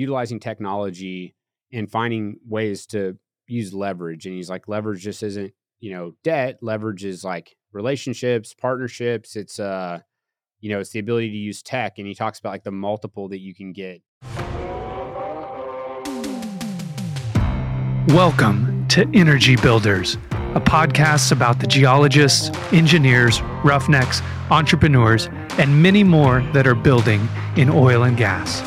utilizing technology and finding ways to use leverage. And he's like, leverage just isn't, you know, debt. Leverage is like relationships, partnerships. It's uh, you know, it's the ability to use tech. And he talks about like the multiple that you can get. Welcome to Energy Builders, a podcast about the geologists, engineers, roughnecks, entrepreneurs, and many more that are building in oil and gas.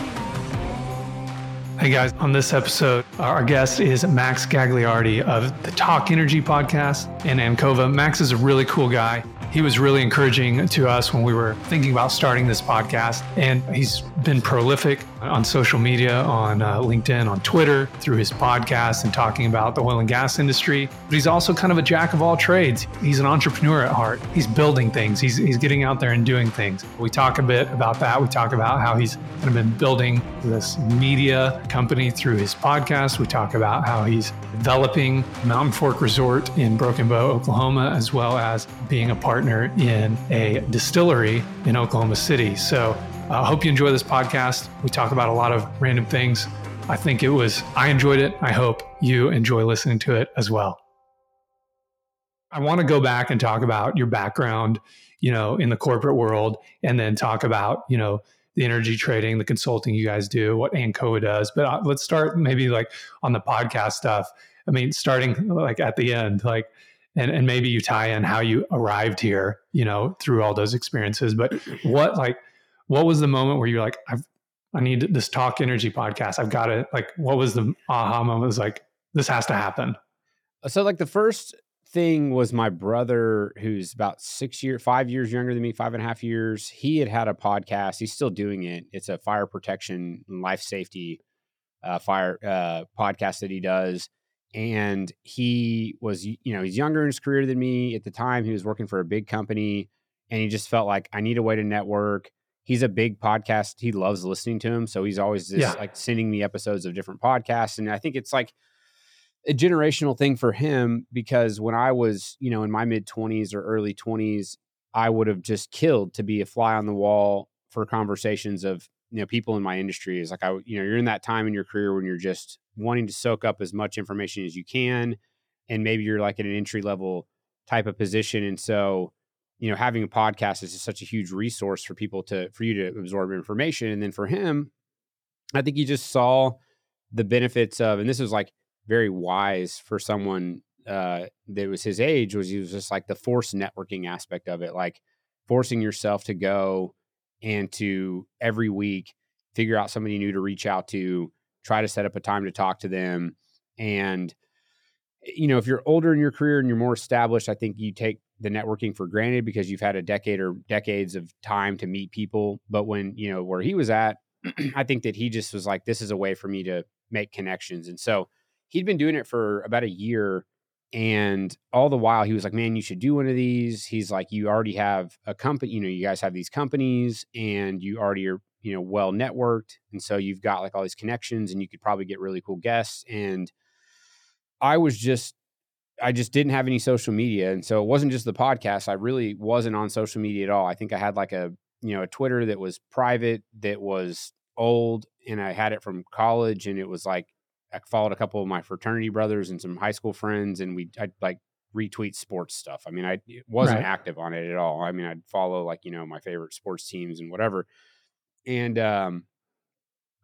Hey guys, on this episode, our guest is Max Gagliardi of the Talk Energy podcast in Ancova. Max is a really cool guy he was really encouraging to us when we were thinking about starting this podcast. And he's been prolific on social media, on uh, LinkedIn, on Twitter, through his podcast and talking about the oil and gas industry. But he's also kind of a jack of all trades. He's an entrepreneur at heart. He's building things, he's, he's getting out there and doing things. We talk a bit about that. We talk about how he's kind of been building this media company through his podcast. We talk about how he's developing Mountain Fork Resort in Broken Bow, Oklahoma, as well as being a part partner in a distillery in Oklahoma City. So I uh, hope you enjoy this podcast. We talk about a lot of random things. I think it was, I enjoyed it. I hope you enjoy listening to it as well. I want to go back and talk about your background, you know, in the corporate world, and then talk about, you know, the energy trading, the consulting you guys do, what Ancova does. But uh, let's start maybe like on the podcast stuff. I mean, starting like at the end, like and and maybe you tie in how you arrived here you know through all those experiences but what like what was the moment where you're like i've i need this talk energy podcast. I've got it like what was the aha moment? Was like this has to happen. So like the first thing was my brother who's about six years five years younger than me five and a half years. He had had a podcast. He's still doing it. It's a fire protection and life safety uh, fire uh, podcast that he does and he was you know he's younger in his career than me at the time he was working for a big company and he just felt like i need a way to network he's a big podcast he loves listening to him so he's always just yeah. like sending me episodes of different podcasts and i think it's like a generational thing for him because when i was you know in my mid 20s or early 20s i would have just killed to be a fly on the wall for conversations of you know people in my industry is like i you know you're in that time in your career when you're just wanting to soak up as much information as you can and maybe you're like in an entry level type of position and so you know having a podcast is just such a huge resource for people to for you to absorb information and then for him i think he just saw the benefits of and this was like very wise for someone uh that was his age was he was just like the force networking aspect of it like forcing yourself to go and to every week figure out somebody new to reach out to try to set up a time to talk to them. And, eh, you know, if you're older in your career and you're more established, I think you take the networking for granted because you've had a decade or decades of time to meet people. But when, you know, where he was at, I think that he just was like, this is a way for me to make connections. And so he'd been doing it for about a year. And all the while, he was like, man, you should do one of these. He's like, you already have a company, you know, you guys have these companies and you already are you know well networked and so you've got like all these connections and you could probably get really cool guests and i was just i just didn't have any social media and so it wasn't just the podcast i really wasn't on social media at all i think i had like a you know a twitter that was private that was old and i had it from college and it was like i followed a couple of my fraternity brothers and some high school friends and we i'd like retweet sports stuff i mean i wasn't right. active on it at all i mean i'd follow like you know my favorite sports teams and whatever and um,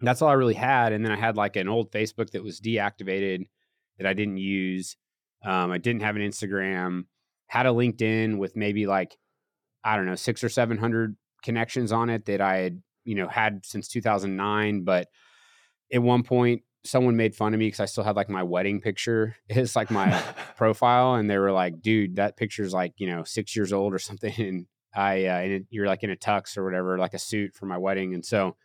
that's all I really had. And then I had like an old Facebook that was deactivated that I didn't use. Um, I didn't have an Instagram. Had a LinkedIn with maybe like I don't know six or seven hundred connections on it that I had you know had since 2009. But at one point, someone made fun of me because I still had like my wedding picture. It's like my profile, and they were like, "Dude, that picture's like you know six years old or something." And I uh, and you're like in a tux or whatever, like a suit for my wedding, and so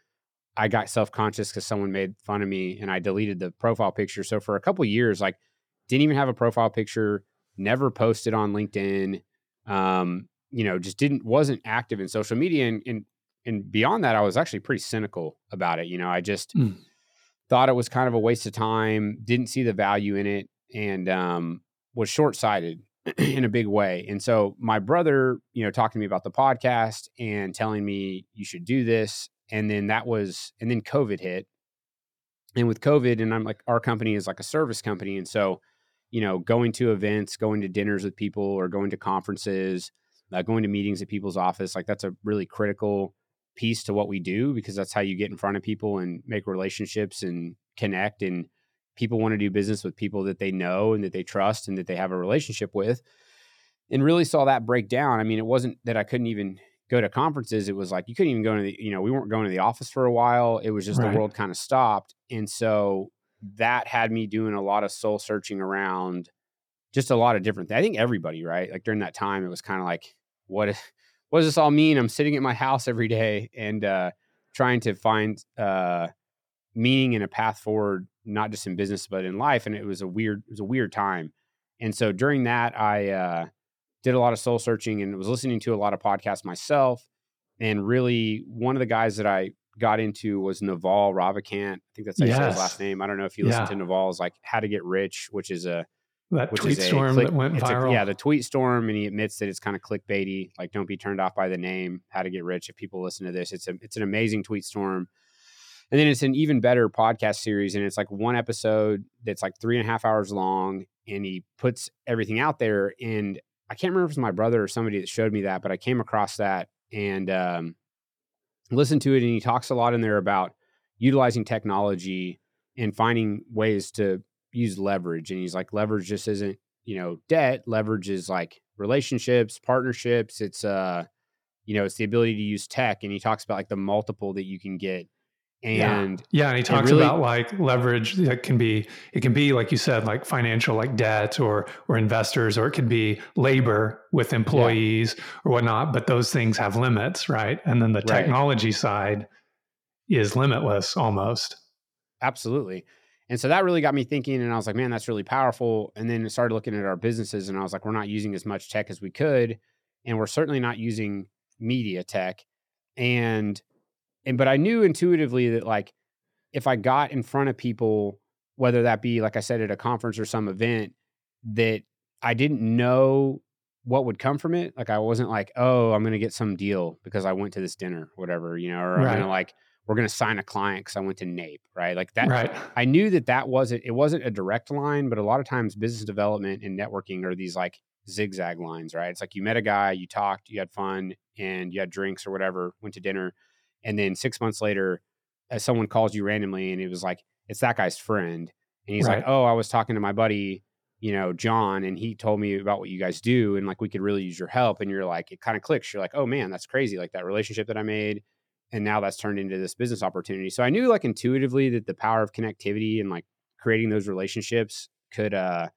I got self conscious because someone made fun of me, and I deleted the profile picture. So for a couple years, like didn't even have a profile picture, never posted on LinkedIn, um, you know, just didn't wasn't active in social media, and and and beyond that, I was actually pretty cynical about it. You know, I just mm. Thought it was kind of a waste of time, didn't see the value in it, and um, was short sighted in a big way. And so my brother, you know, talking to me about the podcast and telling me you should do this. And then that was, and then COVID hit. and with COVID, and I'm like, our company is like a service company. And so, you know, going to events, going to dinners with people or going to conferences, uh, going to meetings at people's office, like that's a really critical piece to what we do because that's how you get in front of people and make relationships and connect. And people want to do business with people that they know and that they trust and that they have a relationship with. And really saw that break down. I mean, it wasn't that I couldn't even go to conferences. It was like you couldn't even go to the, you know, we weren't going to the office for a while. It was just right. the world kind of stopped. And so that had me doing a lot of soul searching around just a lot of different things. I think everybody, right? Like during that time, it was kind of like, what, what does this all mean? I'm sitting at my house every day and uh, trying to find uh, meaning and a path forward, not just in business but in life. And it was a weird, it was a weird time. And so during that, I uh, did a lot of soul searching and was listening to a lot of podcasts myself. And really, one of the guys that I got into was Naval Ravikant. I think that's yes. his last name. I don't know if you listen to Naval's like How to Get Rich, which is a that tweet storm click, that went viral. A, yeah, the tweet storm, and he admits that it's kind of clickbaity. Like, don't be turned off by the name. How to Get Rich. If people listen to this, it's a it's an amazing tweet storm. And then it's an even better podcast series, and it's like one episode that's like three and a half hours long, and he puts everything out there. And I can't remember if it was my brother or somebody that showed me that, but I came across that and um, listened to it. And he talks a lot in there about utilizing technology and finding ways to use leverage. And he's like, leverage just isn't, you know, debt. Leverage is like relationships, partnerships. It's, uh, you know, it's the ability to use tech. And he talks about like the multiple that you can get and yeah, yeah and he talks really, about like leverage that can be it can be like you said like financial like debt or or investors or it can be labor with employees yeah. or whatnot but those things have limits right and then the right. technology side is limitless almost absolutely and so that really got me thinking and i was like man that's really powerful and then I started looking at our businesses and i was like we're not using as much tech as we could and we're certainly not using media tech and and but I knew intuitively that like if I got in front of people, whether that be like I said at a conference or some event, that I didn't know what would come from it. Like I wasn't like, oh, I'm gonna get some deal because I went to this dinner, whatever, you know, or right. I'm gonna like we're gonna sign a client because I went to NAPE, right? Like that. Right. I knew that that wasn't it wasn't a direct line, but a lot of times business development and networking are these like zigzag lines, right? It's like you met a guy, you talked, you had fun, and you had drinks or whatever, went to dinner, and then six months later, as someone calls you randomly, and it was like it's that guy's friend, and he's right. like, "Oh, I was talking to my buddy, you know, John, and he told me about what you guys do, and like we could really use your help." And you're like, it kind of clicks. You're like, "Oh man, that's crazy!" Like that relationship that I made, and now that's turned into this business opportunity. So I knew like intuitively that the power of connectivity and like creating those relationships could uh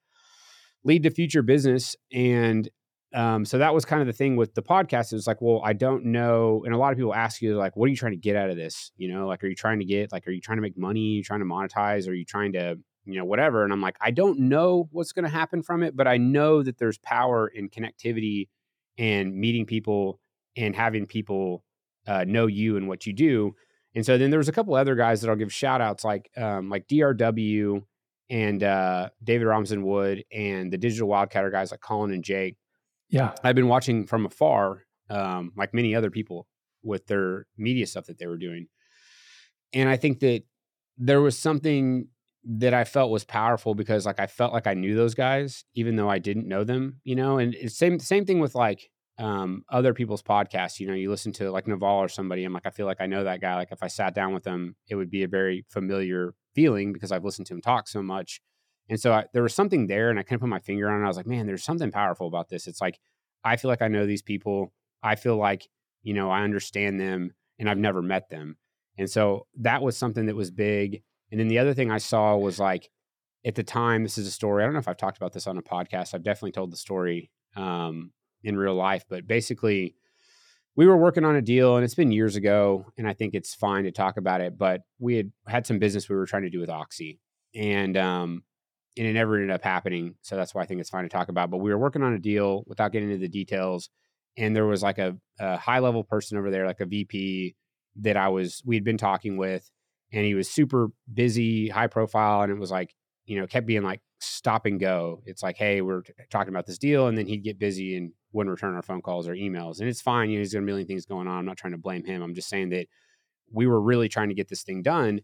lead to future business and um, so that was kind of the thing with the podcast. It was like, well, I don't know. And a lot of people ask you, like, what are you trying to get out of this? You know, like, are you trying to get, like, are you trying to make money? Are you trying to monetize? Are you trying to, you know, whatever? And I'm like, I don't know what's going to happen from it, but I know that there's power in connectivity and meeting people and having people uh, know you and what you do. And so then there was a couple other guys that I'll give shout outs like, um, like DRW and uh, David Robinson Wood and the digital wildcatter guys like Colin and Jake yeah. I've been watching from afar, um, like many other people with their media stuff that they were doing. And I think that there was something that I felt was powerful because like I felt like I knew those guys, even though I didn't know them, you know, and it's same, same thing with like, um, other people's podcasts, you know, you listen to like Naval or somebody. I'm like, I feel like I know that guy. Like if I sat down with them, it would be a very familiar feeling because I've listened to him talk so much. And so I, there was something there, and I couldn't put my finger on it. I was like, man, there's something powerful about this. It's like I feel like I know these people. I feel like you know I understand them, and I've never met them. And so that was something that was big. And then the other thing I saw was like at the time, this is a story. I don't know if I've talked about this on a podcast. I've definitely told the story um, in real life, but basically, we were working on a deal and it's been years ago and i think it's fine to talk about it but we had had some business we were trying to do with oxy and um, and it never ended up happening. So that's why I think it's fine to talk about. But we were working on a deal without getting into the details, and there was like a, a high level person over there, like a VP that I was we had been talking with, and he was super busy, high profile, and it was like you know kept being like stop and go. It's like hey, we're t- talking about this deal, and then he'd get busy and wouldn't return our phone calls or emails, and it's fine. You know, he's got a million things going on. I'm not trying to blame him. I'm just saying that we were really trying to get this thing done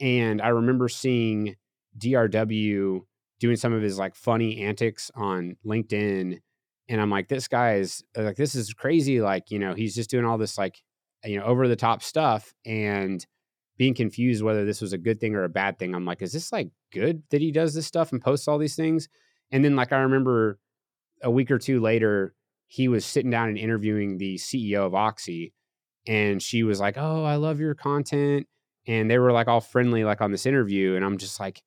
And I remember seeing DRW doing some of his like funny antics on LinkedIn. And I'm like, this guy is like, this is crazy. Like, you know, he's just doing all this like, you know, over the top stuff and being confused whether this was a good thing or a bad thing. I'm like, is this like good that he does this stuff and posts all these things? And then like I remember a week or two later, he was sitting down and interviewing the CEO of Oxy. And she was like, Oh, I love your content. And they were like all friendly, like on this interview. And I'm just like,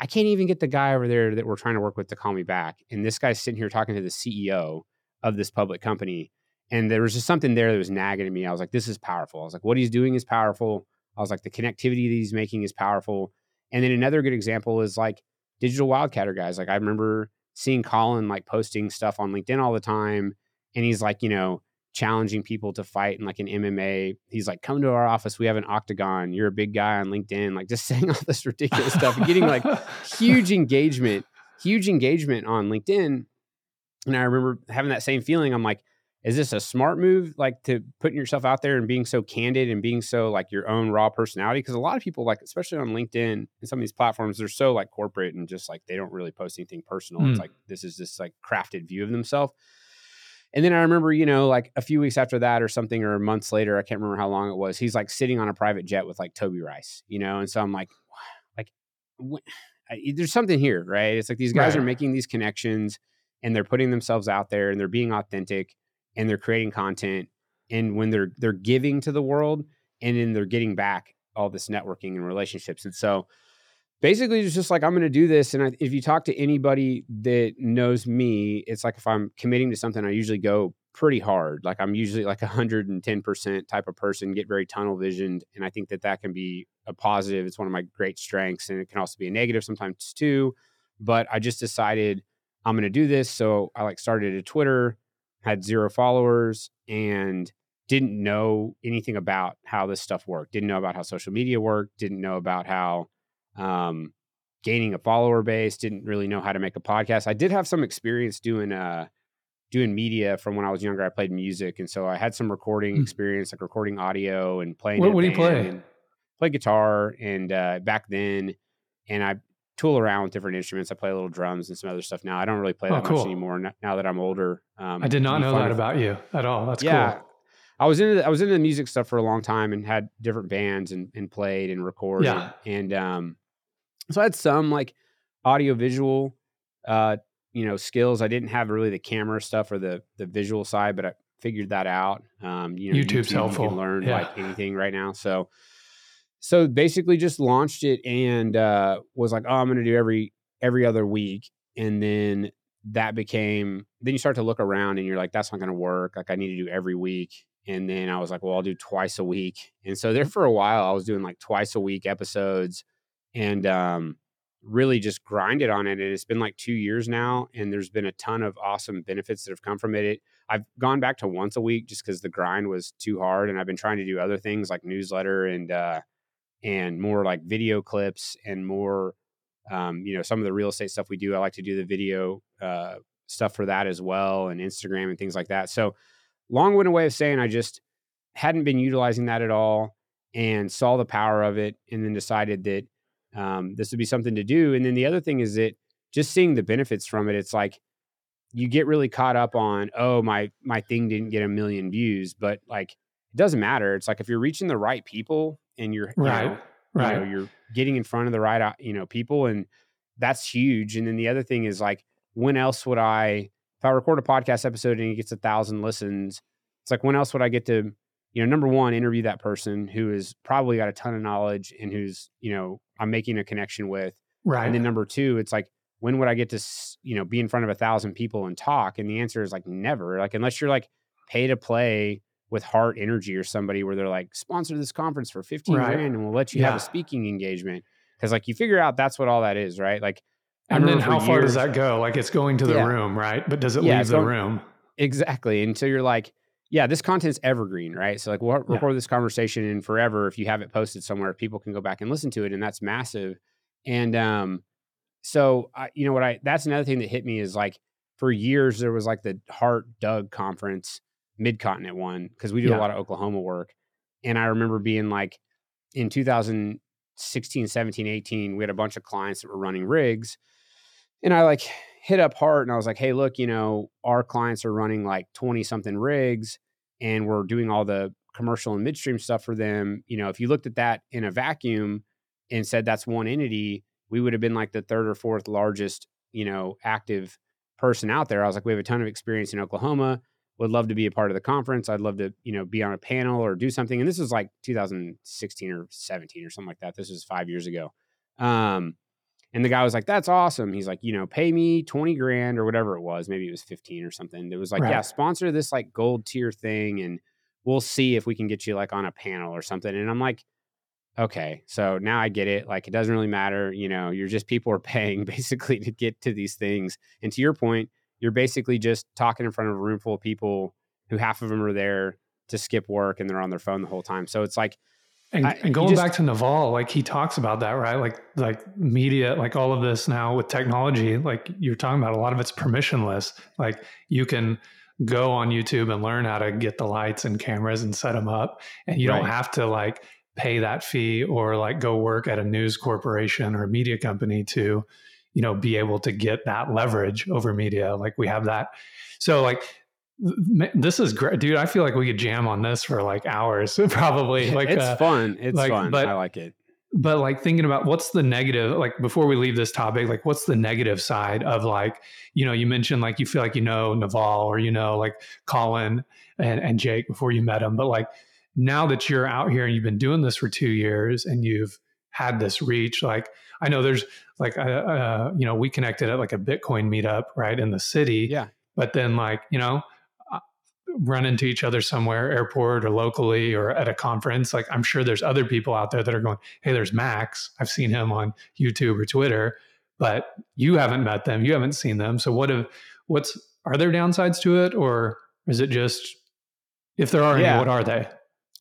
I can't even get the guy over there that we're trying to work with to call me back. And this guy's sitting here talking to the CEO of this public company. And there was just something there that was nagging at me. I was like, this is powerful. I was like, what he's doing is powerful. I was like, the connectivity that he's making is powerful. And then another good example is like digital wildcatter guys. Like I remember seeing Colin like posting stuff on LinkedIn all the time. And he's like, you know, challenging people to fight in like an MMA. He's like, come to our office. We have an octagon. You're a big guy on LinkedIn, like just saying all this ridiculous stuff and getting like huge engagement, huge engagement on LinkedIn. And I remember having that same feeling. I'm like, is this a smart move like to putting yourself out there and being so candid and being so like your own raw personality because a lot of people like especially on linkedin and some of these platforms they're so like corporate and just like they don't really post anything personal mm. it's hmm. like this is this like crafted view of themselves and then i remember you know like a few weeks after that or something or months later i can't remember how long it was he's like sitting on a private jet with like toby rice you know and so i'm like like there's something here right it's like these guys right. are making these connections and they're putting themselves out there and they're being authentic and they're creating content and when they're they're giving to the world and then they're getting back all this networking and relationships. And so basically it's just like i'm going to do this. And I, if you talk to anybody that knows me it's like if i'm committing to something i usually go pretty hard. Like i'm usually like 110% type of person get very tunnel visioned and i think that that can be a positive. It's one of my great strengths and it can also be a negative sometimes too. But i just decided i'm going to do this so i like started a twitter had zero followers and didn't know anything about how this stuff worked didn't know about how social media worked didn't know about how um, gaining a follower base didn't really know how to make a podcast i did have some experience doing uh doing media from when i was younger i played music and so i had some recording mm. experience like recording audio and playing what, what do you play play guitar and uh, back then and i tool around with different instruments. I play a little drums and some other stuff now. I don't really play oh, that cool. much anymore now that I'm older. Um, I did not know that of, about you at all. That's yeah, cool. I was into the, I was into the music stuff for a long time and had different bands and, and played and recorded. Yeah. And um, so I had some like audio visual uh, you know, skills. I didn't have really the camera stuff or the the visual side, but I figured that out. Um, you know, YouTube's YouTube, helpful. You can learn yeah. like anything right now. So so basically just launched it and uh, was like, oh, I'm going to do every every other week, and then that became. Then you start to look around and you're like, that's not going to work. Like I need to do every week, and then I was like, well, I'll do twice a week. And so there for a while, I was doing like twice a week episodes, and um, really just grinded on it. And it's been like two years now, and there's been a ton of awesome benefits that have come from it. I've gone back to once a week just because the grind was too hard, and I've been trying to do other things like newsletter and uh, and more like video clips and more um, you know some of the real estate stuff we do i like to do the video uh, stuff for that as well and instagram and things like that. So long-winded way of saying i just hadn't been utilizing that at all and saw the power of it and then decided that um, this would be something to do. And then the other thing is that just seeing the benefits from it it's like you get really caught up on oh my my thing didn't get a million views but like it doesn't matter. It's like if you're reaching the right people and you're right, you know, right. You know, you're getting in front of the right, uh, you know, people, and that's huge. And then the other thing is like, when else would I, if I record a podcast episode and it gets a thousand listens, it's like, when else would I get to, you know, number one, interview that person who has probably got a ton of knowledge and who's, you know, I'm making a connection with. Right. And then number two, it's like, when would I get to, you know, be in front of a thousand people and talk? And the answer is like never. Like unless you're like pay to play with Hart Energy or somebody where they're like, sponsor this conference for 15 right. grand and we'll let you yeah. have a speaking engagement. Cause like you figure out that's what all that is, right? Like, and then how far does that go? Like it's going to the yeah. room, right? But does it yeah, leave the going, room? Exactly. And so you're like, yeah, this content's evergreen, right? So like we'll record this conversation in forever if you have it posted somewhere, people can go back and listen to it, and that's massive. And um, so I, you know what I that's another thing that hit me is like for years there was like the Hart DUG conference mid continent one because we do yeah. a lot of Oklahoma work. And I remember being like in 2016 17, 18, we had a bunch of clients that were running rigs. And I like hit up Hart and I was like, hey, look, you know, our clients are running like 20 something rigs and we're doing all the commercial and midstream stuff for them. You know, if you looked at that in a vacuum and said that's one entity, we would have been like the third or fourth largest, you know, active person out there. I was like, we have a ton of experience in Oklahoma. Would love to be a part of the conference. I'd love to, you know, be on a panel or do something. And this was like 2016 or 17 or something like that. This was five years ago. Um, and the guy was like, "That's awesome." He's like, "You know, pay me twenty grand or whatever it was. Maybe it was fifteen or something." It was like, right. "Yeah, sponsor this like gold tier thing, and we'll see if we can get you like on a panel or something." And I'm like, "Okay, so now I get it. Like, it doesn't really matter. You know, you're just people are paying basically to get to these things. And to your point, you're basically just talking in front of a room full of people who half of them are there to skip work and they're on their phone the whole time. So it's like." And, I, and going just, back to Naval, like he talks about that, right? Like like media, like all of this now with technology, like you're talking about, a lot of it's permissionless. Like you can go on YouTube and learn how to get the lights and cameras and set them up, and you right. don't have to like pay that fee or like go work at a news corporation or a media company to, you know, be able to get that leverage over media. Like we have that. So like this is great, dude. I feel like we could jam on this for like hours, probably. Like it's uh, fun. It's like, fun. But, I like it. But like thinking about what's the negative, like before we leave this topic, like what's the negative side of like, you know, you mentioned like you feel like you know Naval or you know like Colin and, and Jake before you met them, but like now that you're out here and you've been doing this for two years and you've had this reach, like I know there's like, uh, uh you know, we connected at like a Bitcoin meetup right in the city. Yeah. But then like you know run into each other somewhere, airport or locally or at a conference, like I'm sure there's other people out there that are going, Hey, there's Max. I've seen him on YouTube or Twitter, but you haven't met them. You haven't seen them. So what have, what's, are there downsides to it or is it just, if there are yeah. any, what are they?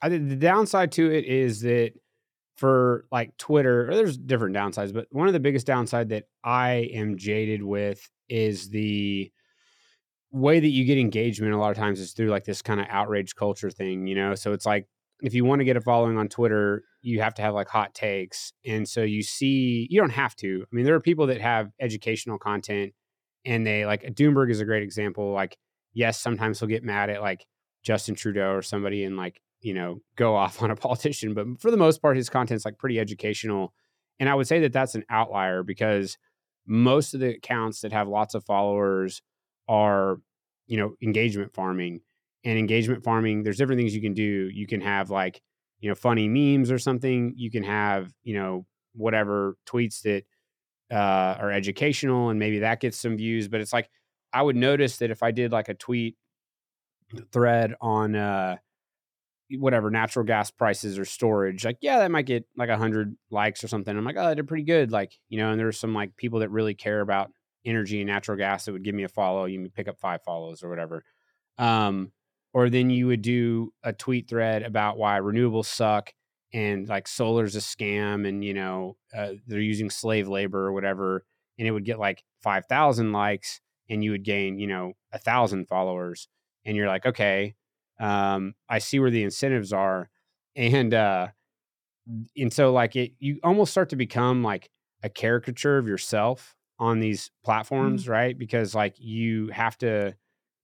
I think the downside to it is that for like Twitter, or there's different downsides, but one of the biggest downside that I am jaded with is the, way that you get engagement a lot of times is through like this kind of outrage culture thing, you know? So it's like if you want to get a following on Twitter, you have to have like hot takes. And so you see, you don't have to. I mean, there are people that have educational content and they like Doomberg is a great example. Like, yes, sometimes he'll get mad at like Justin Trudeau or somebody and like, you know, go off on a politician. But for the most part, his content's like pretty educational. And I would say that that's an outlier because most of the accounts that have lots of followers are you know engagement farming and engagement farming there's different things you can do you can have like you know funny memes or something you can have you know whatever tweets that uh, are educational and maybe that gets some views but it's like i would notice that if i did like a tweet thread on uh whatever natural gas prices or storage like yeah that might get like a hundred likes or something i'm like oh they're pretty good like you know and there's some like people that really care about energy and natural gas that would give me a follow. You pick up five follows or whatever. Um, or then you would do a tweet thread about why renewables suck and like solar's a scam and you know uh, they're using slave labor or whatever and it would get like 5000 likes and you would gain you know a thousand followers and you're like okay um, i see where the incentives are and uh and so like it you almost start to become like a caricature of yourself on these platforms, mm-hmm. right? Because like you have to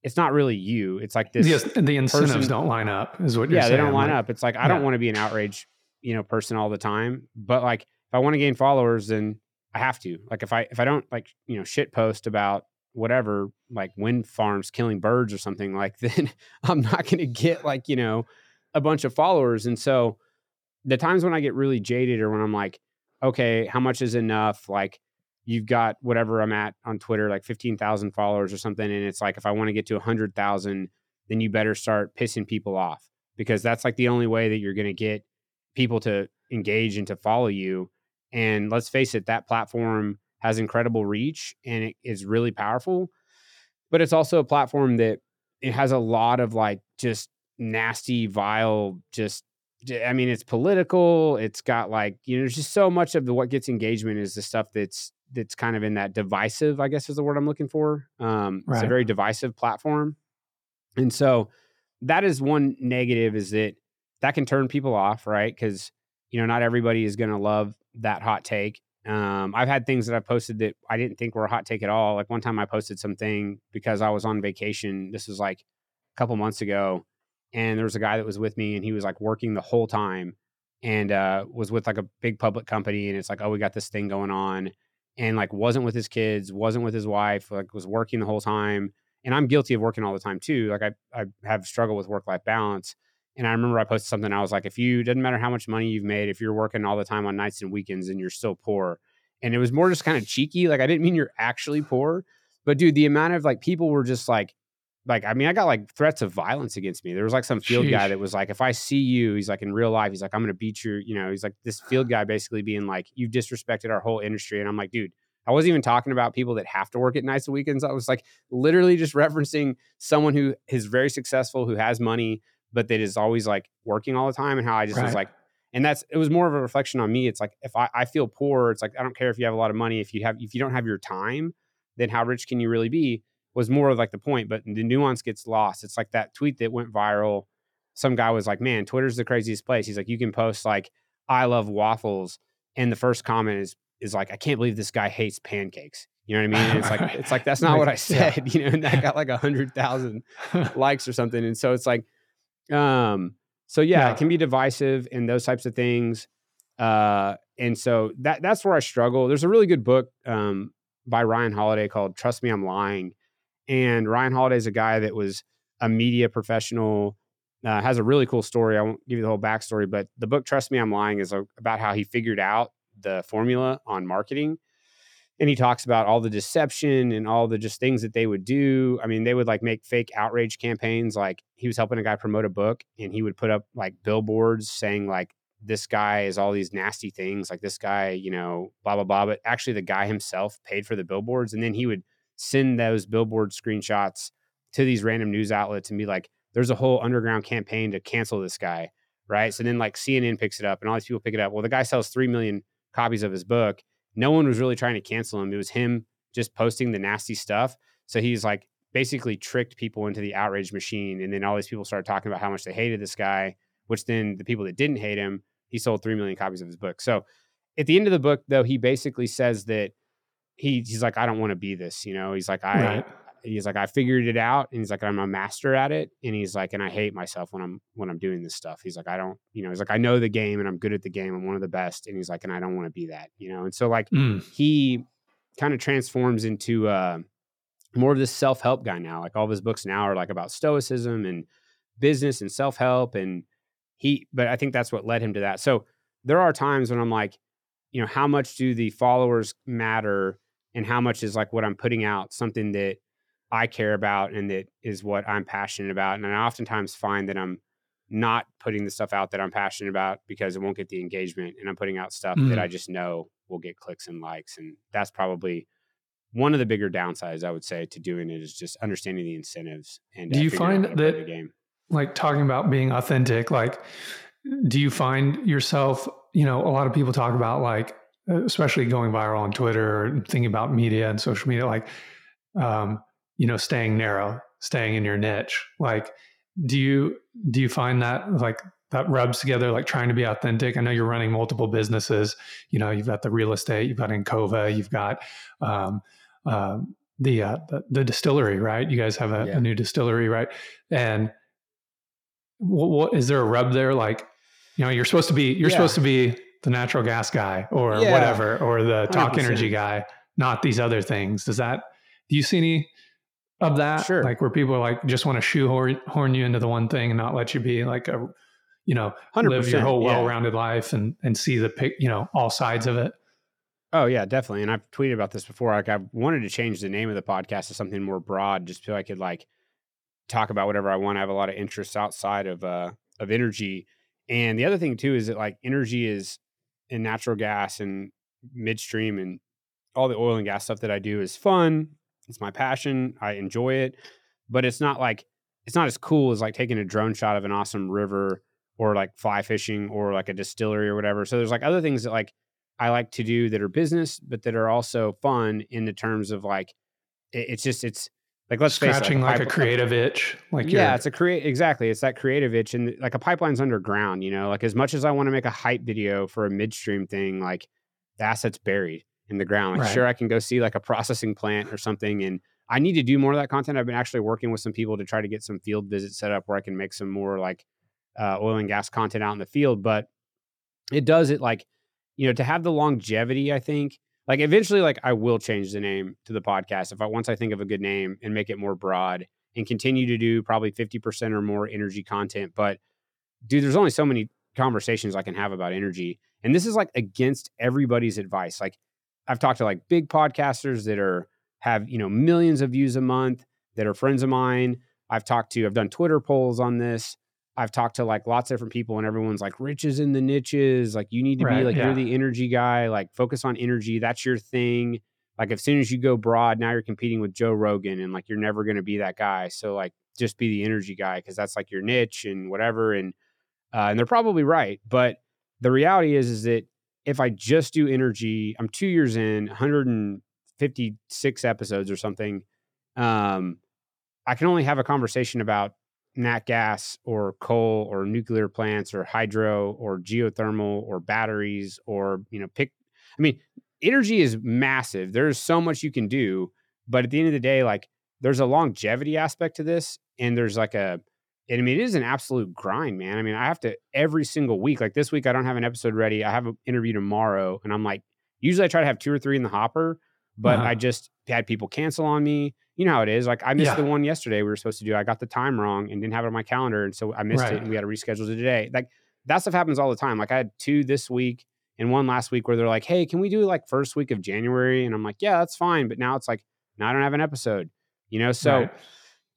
it's not really you. It's like this Yes, the incentives person, don't line up is what you're saying. yeah, saying. they don't line like, up. It's like I yeah. don't want to be an outrage, you know, person all the time. But like if I want to gain followers, then I have to. Like if I if I don't like, you know, shit post about whatever, like wind farms killing birds or something, like then I'm not gonna get like, you know, a bunch of followers. And so the times when I get really jaded or when I'm like, okay, how much is enough? Like you've got whatever I'm at on Twitter, like 15,000 followers or something. And it's like, if I want to get to 100,000, then you better start pissing people off because that's like the only way that you're going to get people to engage and to follow you. And let's face it, that platform has incredible reach and it is really powerful. But it's also a platform that it has a lot of like just nasty, vile, just I mean, it's political. It's got like you know, there's just so much of the what gets engagement is the stuff that's that's kind of in that divisive, I guess is the word I'm looking for. Um, right. It's a very divisive platform. And so that is one negative is that that can turn people off, right? Because you know, not everybody is going to love that hot take. Um, I've had things that I've posted that I didn't think were a hot take at all. Like one time I posted something because I was on vacation. This was like a couple months ago. And there was a guy that was with me and he was like working the whole time and uh, was with like a big public company. And it's like, oh, we got this thing going on. And like wasn't with his kids, wasn't with his wife, like was working the whole time. And I'm guilty of working all the time too. Like I, I have struggled with work life balance. And I remember I posted something. I was like, if you doesn't matter how much money you've made, if you're working all the time on nights and weekends and you're still poor, and it was more just kind of cheeky. Like I didn't mean you're actually poor, but dude, the amount of like people were just like, like I mean, I got like threats of violence against me. There was like some field Sheesh. guy that was like, if I see you, he's like in real life, he's like, I'm gonna beat you. you know, he's like this field guy basically being like, you've disrespected our whole industry, and I'm like, dude. I wasn't even talking about people that have to work at nights and weekends. I was like literally just referencing someone who is very successful, who has money, but that is always like working all the time and how I just right. was like, and that's it was more of a reflection on me. It's like if I, I feel poor, it's like I don't care if you have a lot of money. If you have if you don't have your time, then how rich can you really be? Was more of like the point, but the nuance gets lost. It's like that tweet that went viral. Some guy was like, "Man, Twitter's the craziest place." He's like, "You can post like I love waffles," and the first comment is is like, "I can't believe this guy hates pancakes." You know what I mean? And it's like it's like that's not what I said. Yeah. You know, and that got like a hundred thousand likes or something. And so it's like, um, so yeah, yeah, it can be divisive and those types of things. Uh, and so that that's where I struggle. There's a really good book um, by Ryan Holiday called "Trust Me, I'm Lying," and Ryan Holiday is a guy that was a media professional. Uh, has a really cool story. I won't give you the whole backstory, but the book "Trust Me, I'm Lying" is a, about how he figured out the formula on marketing and he talks about all the deception and all the just things that they would do. I mean, they would like make fake outrage campaigns. Like he was helping a guy promote a book and he would put up like billboards saying like this guy is all these nasty things, like this guy, you know, blah blah blah. But actually the guy himself paid for the billboards and then he would send those billboard screenshots to these random news outlets and be like, there's a whole underground campaign to cancel this guy. Right. So then like CNN picks it up and all these people pick it up. Well, the guy sells three million copies of his book no one was really trying to cancel him. It was him just posting the nasty stuff. So he's like basically tricked people into the outrage machine. And then all these people started talking about how much they hated this guy, which then the people that didn't hate him, he sold 3 million copies of his book. So at the end of the book, though, he basically says that he, he's like, I don't want to be this, you know, he's like, I, right he's like, I figured it out. And he's like, I'm a master at it. And he's like, and I hate myself when I'm when I'm doing this stuff. He's like, I don't, you know, he's like, I know the game and I'm good at the game. I'm one of the best. And he's like, and I don't want to be that, you know. And so like mm. he kind of transforms into uh more of this self-help guy now. Like all of his books now are like about stoicism and business and self-help. And he, but I think that's what led him to that. So there are times when I'm like, you know, how much do the followers matter and how much is like what I'm putting out something that I care about and that is what I'm passionate about. And I oftentimes find that I'm not putting the stuff out that I'm passionate about because it won't get the engagement. And I'm putting out stuff mm. that I just know will get clicks and likes. And that's probably one of the bigger downsides I would say to doing it is just understanding the incentives. And do you find that, like talking about being authentic, like, do you find yourself, you know, a lot of people talk about like, especially going viral on Twitter or thinking about media and social media, like, um, you know staying narrow staying in your niche like do you do you find that like that rubs together like trying to be authentic i know you're running multiple businesses you know you've got the real estate you've got Ancova you've got um, uh, the, uh, the, the distillery right you guys have a, yeah. a new distillery right and what, what is there a rub there like you know you're supposed to be you're yeah. supposed to be the natural gas guy or yeah. whatever or the talk 100%. energy guy not these other things does that do you see any of that sure like where people like just want to shoehorn horn you into the one thing and not let you be like a you know live your whole well-rounded yeah. life and and see the pic you know all sides of it oh yeah definitely and i've tweeted about this before like i wanted to change the name of the podcast to something more broad just so i could like talk about whatever i want i have a lot of interests outside of uh of energy and the other thing too is that like energy is in natural gas and midstream and all the oil and gas stuff that i do is fun it's my passion. I enjoy it, but it's not like it's not as cool as like taking a drone shot of an awesome river or like fly fishing or like a distillery or whatever. So there's like other things that like I like to do that are business, but that are also fun in the terms of like it, it's just it's like let's scratching face it, like, a, like a creative itch. Like yeah, it's a create exactly. It's that creative itch, and like a pipeline's underground. You know, like as much as I want to make a hype video for a midstream thing, like the asset's buried in the ground. Like Right. sure, I can go see like a processing plant or something, and I need to do more of that content. I've been actually working with some people to try to get some field visits set up where I can make some more like uh, oil and gas content out in the field. But it does it like you know to have the longevity. I think like eventually like I will change the name to the podcast if I once I think of a good name and make it more broad and continue to do probably fifty percent or more energy content. But dude, there's only so many conversations I can have about energy, and this is like against everybody's advice. Like I've talked to like big podcasters that are have you know millions of views a month that are friends of mine. I've talked to, I've done Twitter polls on this. I've talked to like lots of different people, and everyone's like, "Rich is in the niches. Like, you need to Right, be like yeah. you're the energy guy. Like, focus on energy. That's your thing. Like, as soon as you go broad, now you're competing with Joe Rogan, and like you're never going to be that guy. So like, just be the energy guy because that's like your niche and whatever. And uh, and they're probably right, but the reality is is that if I just do energy, I'm two years in, 156 episodes or something. Um, I can only have a conversation about nat gas or coal or nuclear plants or hydro or geothermal or batteries or you know pick. I mean, energy is massive. There's so much you can do, but at the end of the day, like there's a longevity aspect to this, and there's like a I mean, it is an absolute grind, man. I mean, I have to every single week. Like this week, I don't have an episode ready. I have an interview tomorrow, and I'm like, usually I try to have two or three in the hopper, but Uh-huh. I just had people cancel on me. You know how it is. Like I missed Yeah. the one yesterday we were supposed to do. I got the time wrong and didn't have it on my calendar, and so I missed Right. it, and we had to reschedule it today. Like that stuff happens all the time. Like I had two this week and one last week where they're like, "Hey, can we do like first week of January?" And I'm like, "Yeah, that's fine." But now it's like, now I don't have an episode. You know, so Right.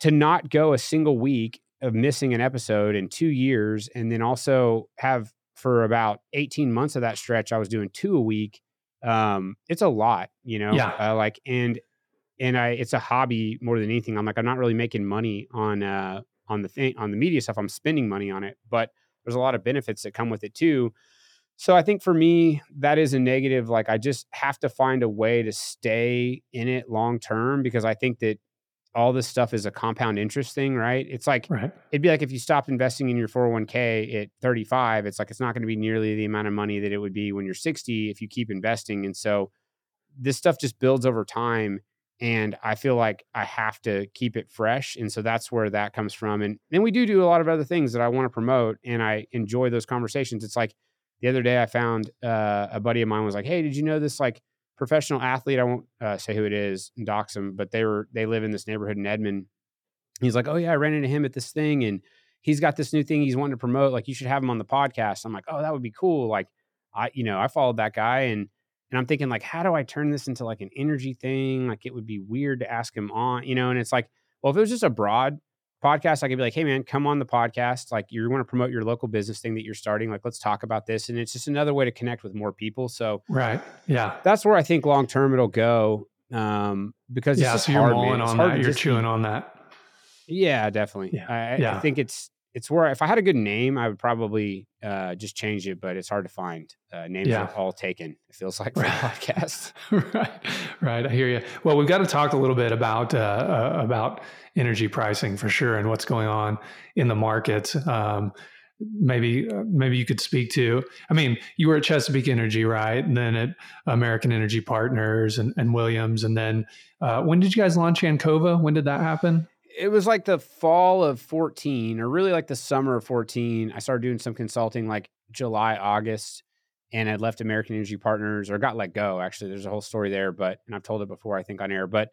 to not go a single week of missing an episode in two years and then also have for about 18 months of that stretch i was doing two a week um it's a lot you know Yeah. uh, like and and i it's a hobby more than anything i'm like i'm not really making money on uh on the thing on the media stuff i'm spending money on it but there's a lot of benefits that come with it too so i think for me that is a negative like i just have to find a way to stay in it long term because i think that all this stuff is a compound interest thing, right? It's like Right. it'd be like if you stopped investing in your 401k at 35, it's like it's not going to be nearly the amount of money that it would be when you're 60 if you keep investing. And so this stuff just builds over time. And I feel like I have to keep it fresh. And so that's where that comes from. And then we do do a lot of other things that I want to promote. And I enjoy those conversations. It's like the other day I found uh, a buddy of mine was like, Hey, did you know this like professional athlete? I won't uh, say who it is and dox him, but they were, they live in this neighborhood in Edmond. He's like, Oh, yeah, I ran into him at this thing. And he's got this new thing he's wanting to promote. Like, you should have him on the podcast. I'm like, Oh, that would be cool. Like, I, you know, I followed that guy and, and I'm thinking like, how do I turn this into like an energy thing? Like it would be weird to ask him on, you know, and it's like, well, if it was just a broad podcast, I could be like, hey man, come on the podcast. Like you want to promote your local business thing that you're starting. Like, let's talk about this. And it's just another way to connect with more people. So Right. Yeah. that's where I think long term it'll go. Um, because Yeah. So you're hard, mulling. On that. You're just be- chewing on that. yeah, definitely. Yeah, I, I- I think it's it's where if I had a good name, I would probably uh, just change it, but it's hard to find. Uh, names Yeah. are all taken. It feels like for the Right. podcast. right, right. I hear you. Well, we've got to talk a little bit about uh, uh, about energy pricing for sure and what's going on in the markets. Um, maybe uh, maybe you could speak to. I mean, you were at Chesapeake Energy, right? And then at American Energy Partners and, and Williams, and then uh, when did you guys launch Ancova? When did that happen? It was like the fall of 14 or really like the summer of 14 i started doing some consulting like july august and i left american energy partners or got let go actually there's a whole story there but and i've told it before i think on air but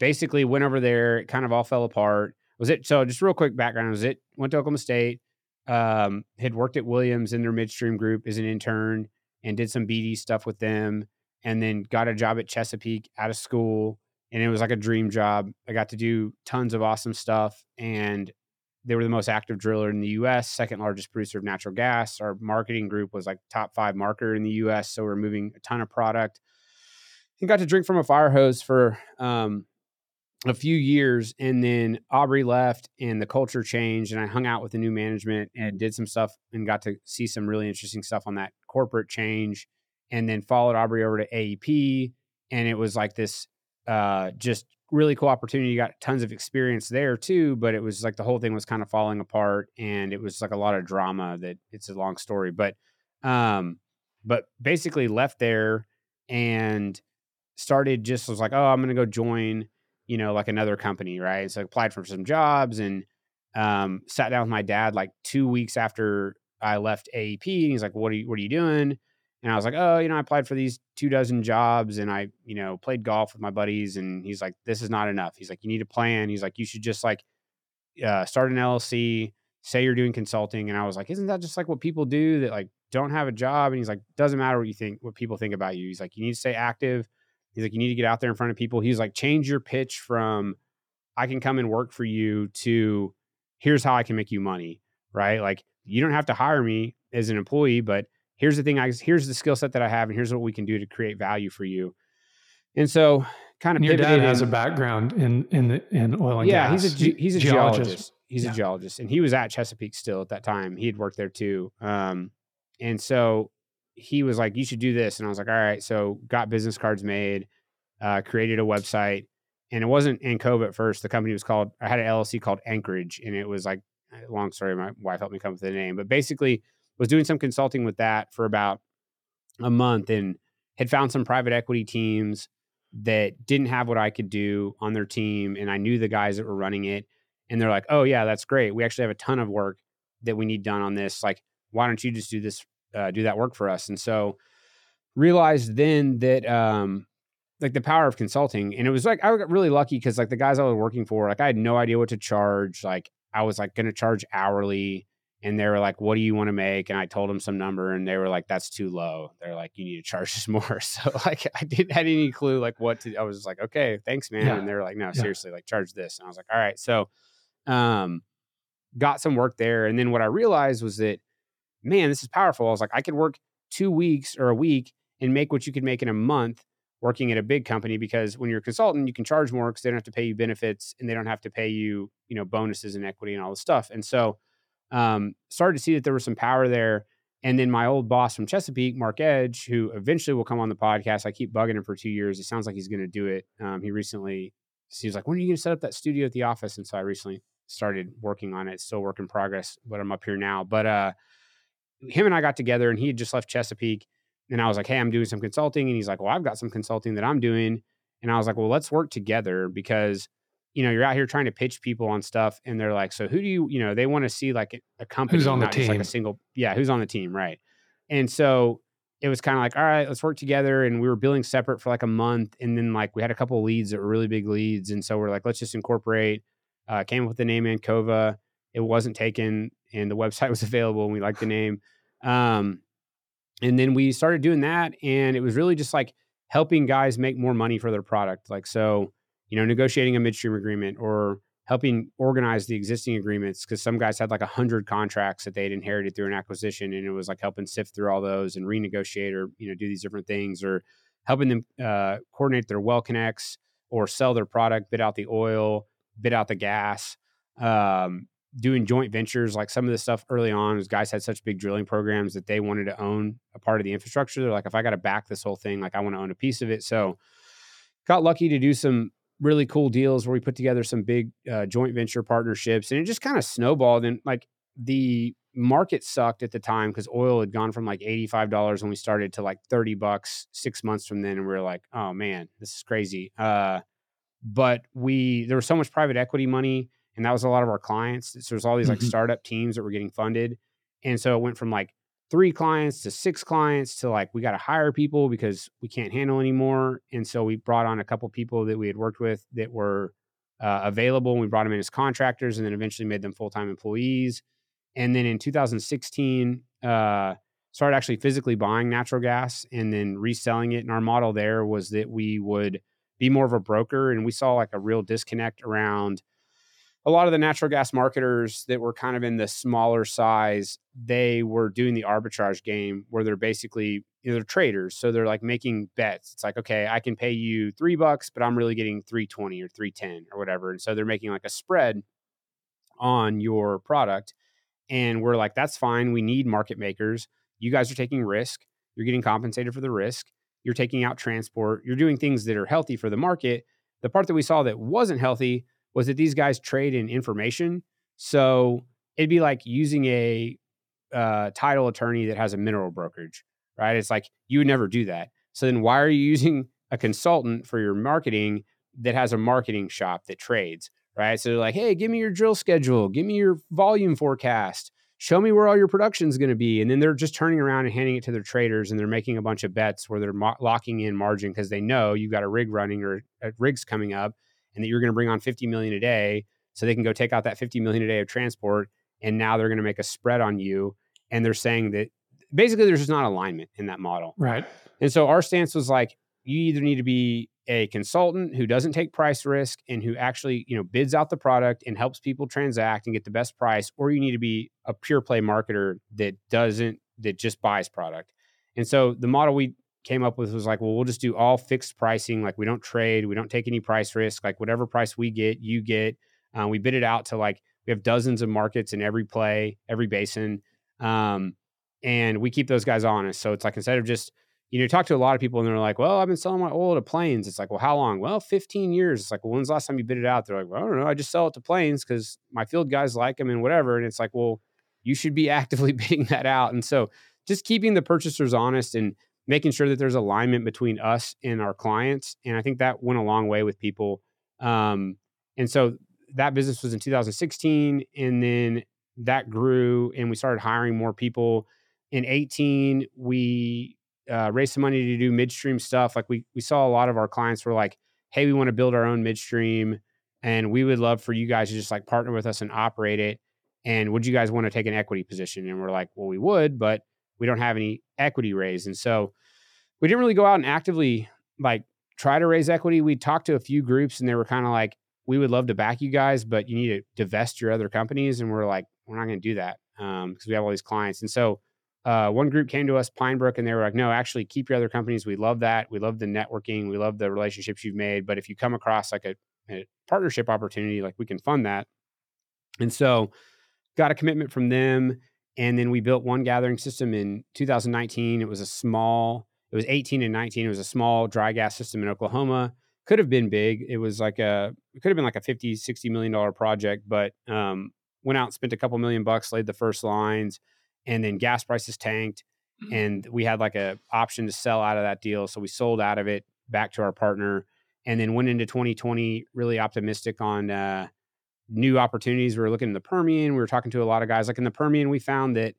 basically went over there it kind of all fell apart. Was it so just real quick background was it went to oklahoma state um had worked at williams in their midstream group as an intern and did some bd stuff with them and then got a job at chesapeake out of school and it was like a dream job. I got to do tons of awesome stuff, and they were the most active driller in the U.S., second largest producer of natural gas. Our marketing group was like top five marketer in the U.S., so we're moving a ton of product. And got to drink from a fire hose for um, a few years, and then Aubrey left, and the culture changed, and I hung out with the new management and did some stuff, and got to see some really interesting stuff on that corporate change, and then followed Aubrey over to AEP, and it was like this uh, just really cool opportunity. You got tons of experience there too, but it was like the whole thing was kind of falling apart and it was like a lot of drama that it's a long story. But um, but basically left there and started just was like, oh, I'm gonna go join, you know, like another company, right? So I applied for some jobs and um, sat down with my dad like two weeks after I left AEP. And he's like, what are you what are you doing? And I was like, oh, you know, I applied for these two dozen jobs and I, you know, played golf with my buddies. And he's like, this is not enough. He's like, you need a plan. He's like, you should just like uh, start an LLC, say you're doing consulting. And I was like, isn't that just like what people do that like don't have a job? And he's like, doesn't matter what you think, what people think about you. He's like, you need to stay active. He's like, you need to get out there in front of people. He's like, change your pitch from I can come and work for you to here's how I can make you money, right? Like, you don't have to hire me as an employee, but here's the thing I here's the skill set that I have and here's what we can do to create value for you. And so kind of your dad has a background in in the in oil and yeah, gas. he's a he's a geologist. geologist. He's yeah. a geologist and he was at Chesapeake still at that time. He had worked there too. Um, and so he was like, "You should do this," and I was like, "All right." So got business cards made, uh, created a website, and it wasn't in Ancova at first. The company was called. I had an LLC called Anchorage, and it was like long story. My wife helped me come up with the name, but basically was doing some consulting with that for about a month and had found some private equity teams that didn't have what I could do on their team. And I knew the guys that were running it. And they're like, oh, yeah, that's great. We actually have a ton of work that we need done on this. Like, why don't you just do this, uh, do that work for us? And so realized then that, um, like the power of consulting. And it was like, I got really lucky because like the guys I was working for, like I had no idea what to charge. Like I was like going to charge hourly and they were like, "What do you want to make?" And I told them some number, and they were like, "That's too low." They're like, "You need to charge us more." So like, I didn't had any clue like what to. I was like, "Okay, thanks, man." Yeah. And they were like, "No, seriously, like charge this." And I was like, "All right." So, um, got some work there, and then what I realized was that, man, this is powerful. I was like, I could work two weeks or a week and make what you could make in a month working at a big company because when you're a consultant, you can charge more because they don't have to pay you benefits and they don't have to pay you, you know, bonuses and equity and all this stuff. And so um, started to see that there was some power there. And then my old boss from Chesapeake, Mark Edge, who eventually will come on the podcast. I keep bugging him for two years. It sounds like he's going to do it. Um, he recently, he was like, when are you going to set up that studio at the office? And so I recently started working on it. Still work in progress, but I'm up here now. But uh, him and I got together and he had just left Chesapeake. And I was like, hey, I'm doing some consulting. And he's like, well, I've got some consulting that I'm doing. And I was like, well, let's work together because you know, you're out here trying to pitch people on stuff, and they're like, "So who do you, you know, they want to see like a company who's on the team, like a single, yeah, who's on the team, right?" And so it was kind of like, all right, let's work together. And we were billing separate for like a month, and then like we had a couple of leads that were really big leads, and so we're like, let's just incorporate. Uh, came up with the name Ancova. It wasn't taken, and the website was available, and we liked the name. Um, and then we started doing that, and it was really just like helping guys make more money for their product. Like so you know, negotiating a midstream agreement or helping organize the existing agreements because some guys had like a hundred contracts that they'd inherited through an acquisition and it was like helping sift through all those and renegotiate or you know do these different things or helping them uh, coordinate their well connects or sell their product bid out the oil bid out the gas um, doing joint ventures like some of the stuff early on was guys had such big drilling programs that they wanted to own a part of the infrastructure. They're like if i got to back this whole thing like i want to own a piece of it. So got lucky to do some really cool deals where we put together some big uh, joint venture partnerships and it just kind of snowballed and like the market sucked at the time because oil had gone from like $85 when we started to like 30 bucks six months from then and we were like oh man this is crazy uh, but we there was so much private equity money and that was a lot of our clients so there's all these like mm-hmm. startup teams that were getting funded and so it went from like three clients to six clients to like we got to hire people because we can't handle anymore and so we brought on a couple people that we had worked with that were uh, available and we brought them in as contractors and then eventually made them full-time employees and then in 2016 uh, started actually physically buying natural gas and then reselling it and our model there was that we would be more of a broker and we saw like a real disconnect around a lot of the natural gas marketers that were kind of in the smaller size, they were doing the arbitrage game where they're basically you know, they're traders. So they're like making bets. It's like, okay, I can pay you three bucks, but I'm really getting 320 or 310 or whatever. And so they're making like a spread on your product. And we're like, that's fine. We need market makers. You guys are taking risk. You're getting compensated for the risk. You're taking out transport. You're doing things that are healthy for the market The part that we saw that wasn't healthy was that these guys trade in information. So it'd be like using a uh, title attorney that has a mineral brokerage, right? It's like you would never do that. So then why are you using a consultant for your marketing that has a marketing shop that trades, right? So they're like, hey, give me your drill schedule, give me your volume forecast, show me where all your production is going to be. And then they're just turning around and handing it to their traders and they're making a bunch of bets where they're mo- locking in margin because they know you've got a rig running or a rig's coming up and that you're going to bring on 50 million a day. So they can go take out that 50 million a day of transport. And now they're going to make a spread on you. And they're saying that basically there's just not alignment in that model. Right. And so our stance was like, you either need to be a consultant who doesn't take price risk and who actually you know bids out the product and helps people transact and get the best price or you need to be a pure play marketer that doesn't that just buys product and so the model we came up with was like well we'll just do all fixed pricing like we don't trade we don't take any price risk like whatever price we get you get uh, we bid it out to like we have dozens of markets in every play every basin um, and we keep those guys honest so it's like instead of just you know, talk to a lot of people and they're like, well, I've been selling my oil to Plains. It's like, well, how long? Well, 15 years. It's like, well, when's the last time you bid it out? They're like, well, I don't know. I just sell it to Plains because my field guys like them and whatever. And it's like, well, you should be actively bidding that out. And so just keeping the purchasers honest and making sure that there's alignment between us and our clients. And I think that went a long way with people. Um, and so that business was in 2016. And then that grew and we started hiring more people. In 18, we uh, raise some money to do midstream stuff. Like we we saw a lot of our clients were like, "Hey, we want to build our own midstream, and we would love for you guys to just like partner with us and operate it. And would you guys want to take an equity position?" And we're like, "Well, we would, but we don't have any equity raised." And so we didn't really go out and actively like try to raise equity. We talked to a few groups, and they were kind of like, "We would love to back you guys, but you need to divest your other companies." And we're like, "We're not going to do that because um, we have all these clients." And so uh, one group came to us, Pinebrook, and they were like, no, actually keep your other companies. We love that. We love the networking. We love the relationships you've made. But if you come across like a, a partnership opportunity, like we can fund that. And so got a commitment from them. And then we built one gathering system in 2019. It was a small, it was 18 and 19. It was a small dry gas system in Oklahoma. Could have been big. It was like a, it could have been like a 50, 60 million dollar project, but um, went out and spent a couple million bucks, laid the first lines and then gas prices tanked mm-hmm. and we had like a option to sell out of that deal so we sold out of it back to our partner and then went into 2020 really optimistic on uh, new opportunities we were looking in the permian we were talking to a lot of guys like in the permian we found that